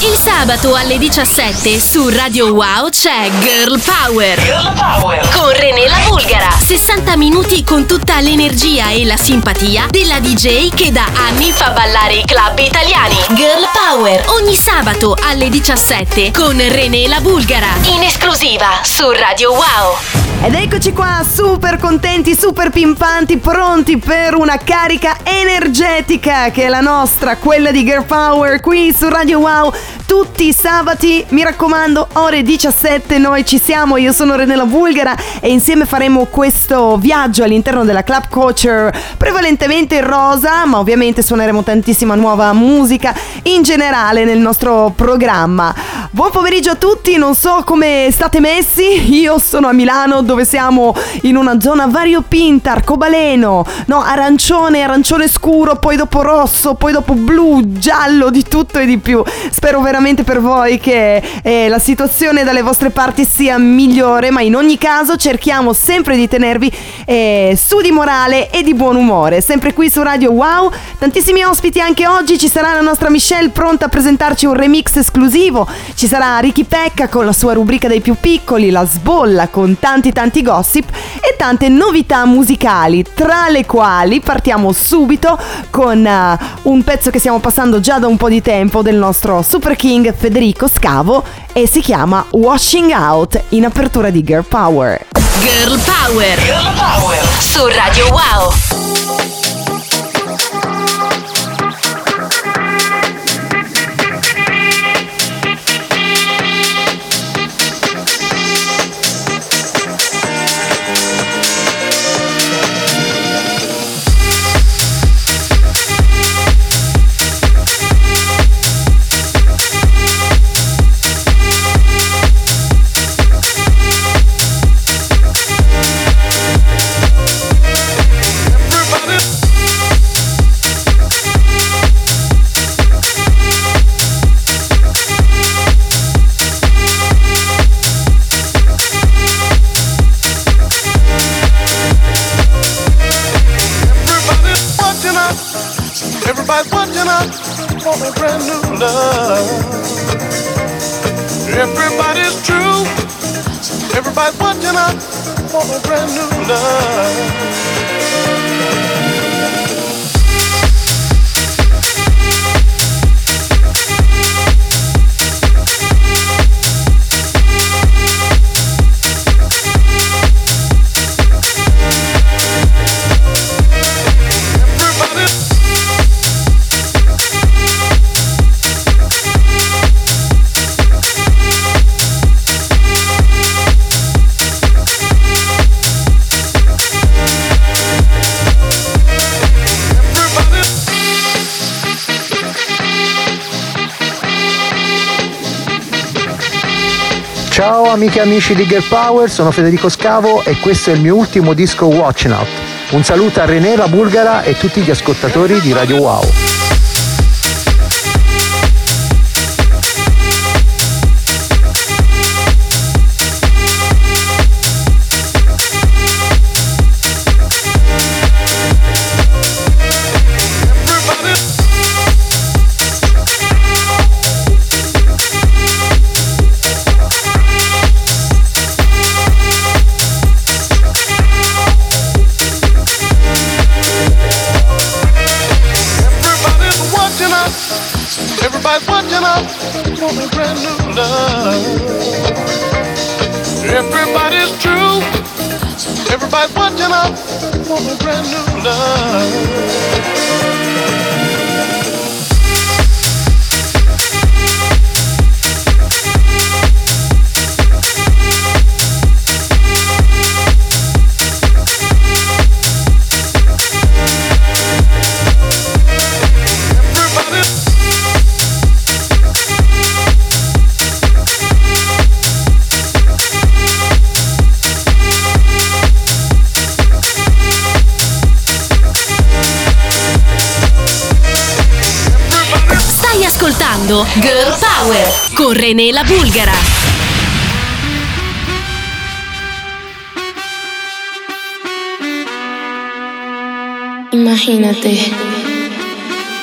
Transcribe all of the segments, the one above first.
Il sabato alle 17 su Radio Wow c'è Girl Power. Girl Power. Con René la Bulgara. 60 minuti con tutta l'energia e la simpatia della DJ che da anni fa ballare i club italiani. Girl Power. Ogni sabato alle 17 con René la Bulgara. In esclusiva su Radio Wow. Ed eccoci qua, super contenti, super pimpanti, pronti per una carica energetica che è la nostra, quella di Girl Power qui su Radio Wow. Tutti i sabati, mi raccomando, ore 17 noi ci siamo, io sono Renella Bulgara e insieme faremo questo viaggio all'interno della Club Culture, prevalentemente rosa, ma ovviamente suoneremo tantissima nuova musica in generale nel nostro programma. Buon pomeriggio a tutti, non so come state messi, io sono a Milano dove siamo in una zona variopinta, arcobaleno, no, arancione, arancione scuro, poi dopo rosso, poi dopo blu, giallo, di tutto e di più. Spero veramente per voi che eh, la situazione dalle vostre parti sia migliore, ma in ogni caso cerchiamo sempre di tenervi eh, su di morale e di buon umore. Sempre qui su Radio Wow, tantissimi ospiti anche oggi, ci sarà la nostra Michelle pronta a presentarci un remix esclusivo, ci sarà Ricky Pecca con la sua rubrica dei più piccoli, la sbolla con tanti tanti gossip e tante novità musicali, tra le quali partiamo subito con uh, un pezzo che stiamo passando già da un po' di tempo del nostro Super King Federico Scavo e si chiama Washing Out in apertura di Girl Power. Girl Power. Girl Power. Su Radio Wow. Watching for a brand new love. Everybody's true. Everybody's watching out for a brand new love. Ciao amiche e amici di Girl Power, sono Federico Scavo e questo è il mio ultimo disco Watching Out. Un saluto a René la Bulgara e tutti gli ascoltatori di Radio Wow. Brand new. Everybody's true. Everybody's watching out for a brand new love. Girl Power con René la Bulgara. Imagínate,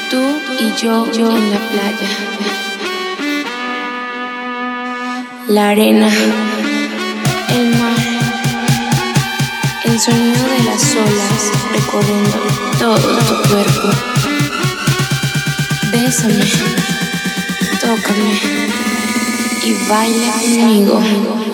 tú y yo, yo en la playa, la arena, el mar, el sonido de las olas recorriendo todo tu cuerpo. Bésame, tócame y baila conmigo.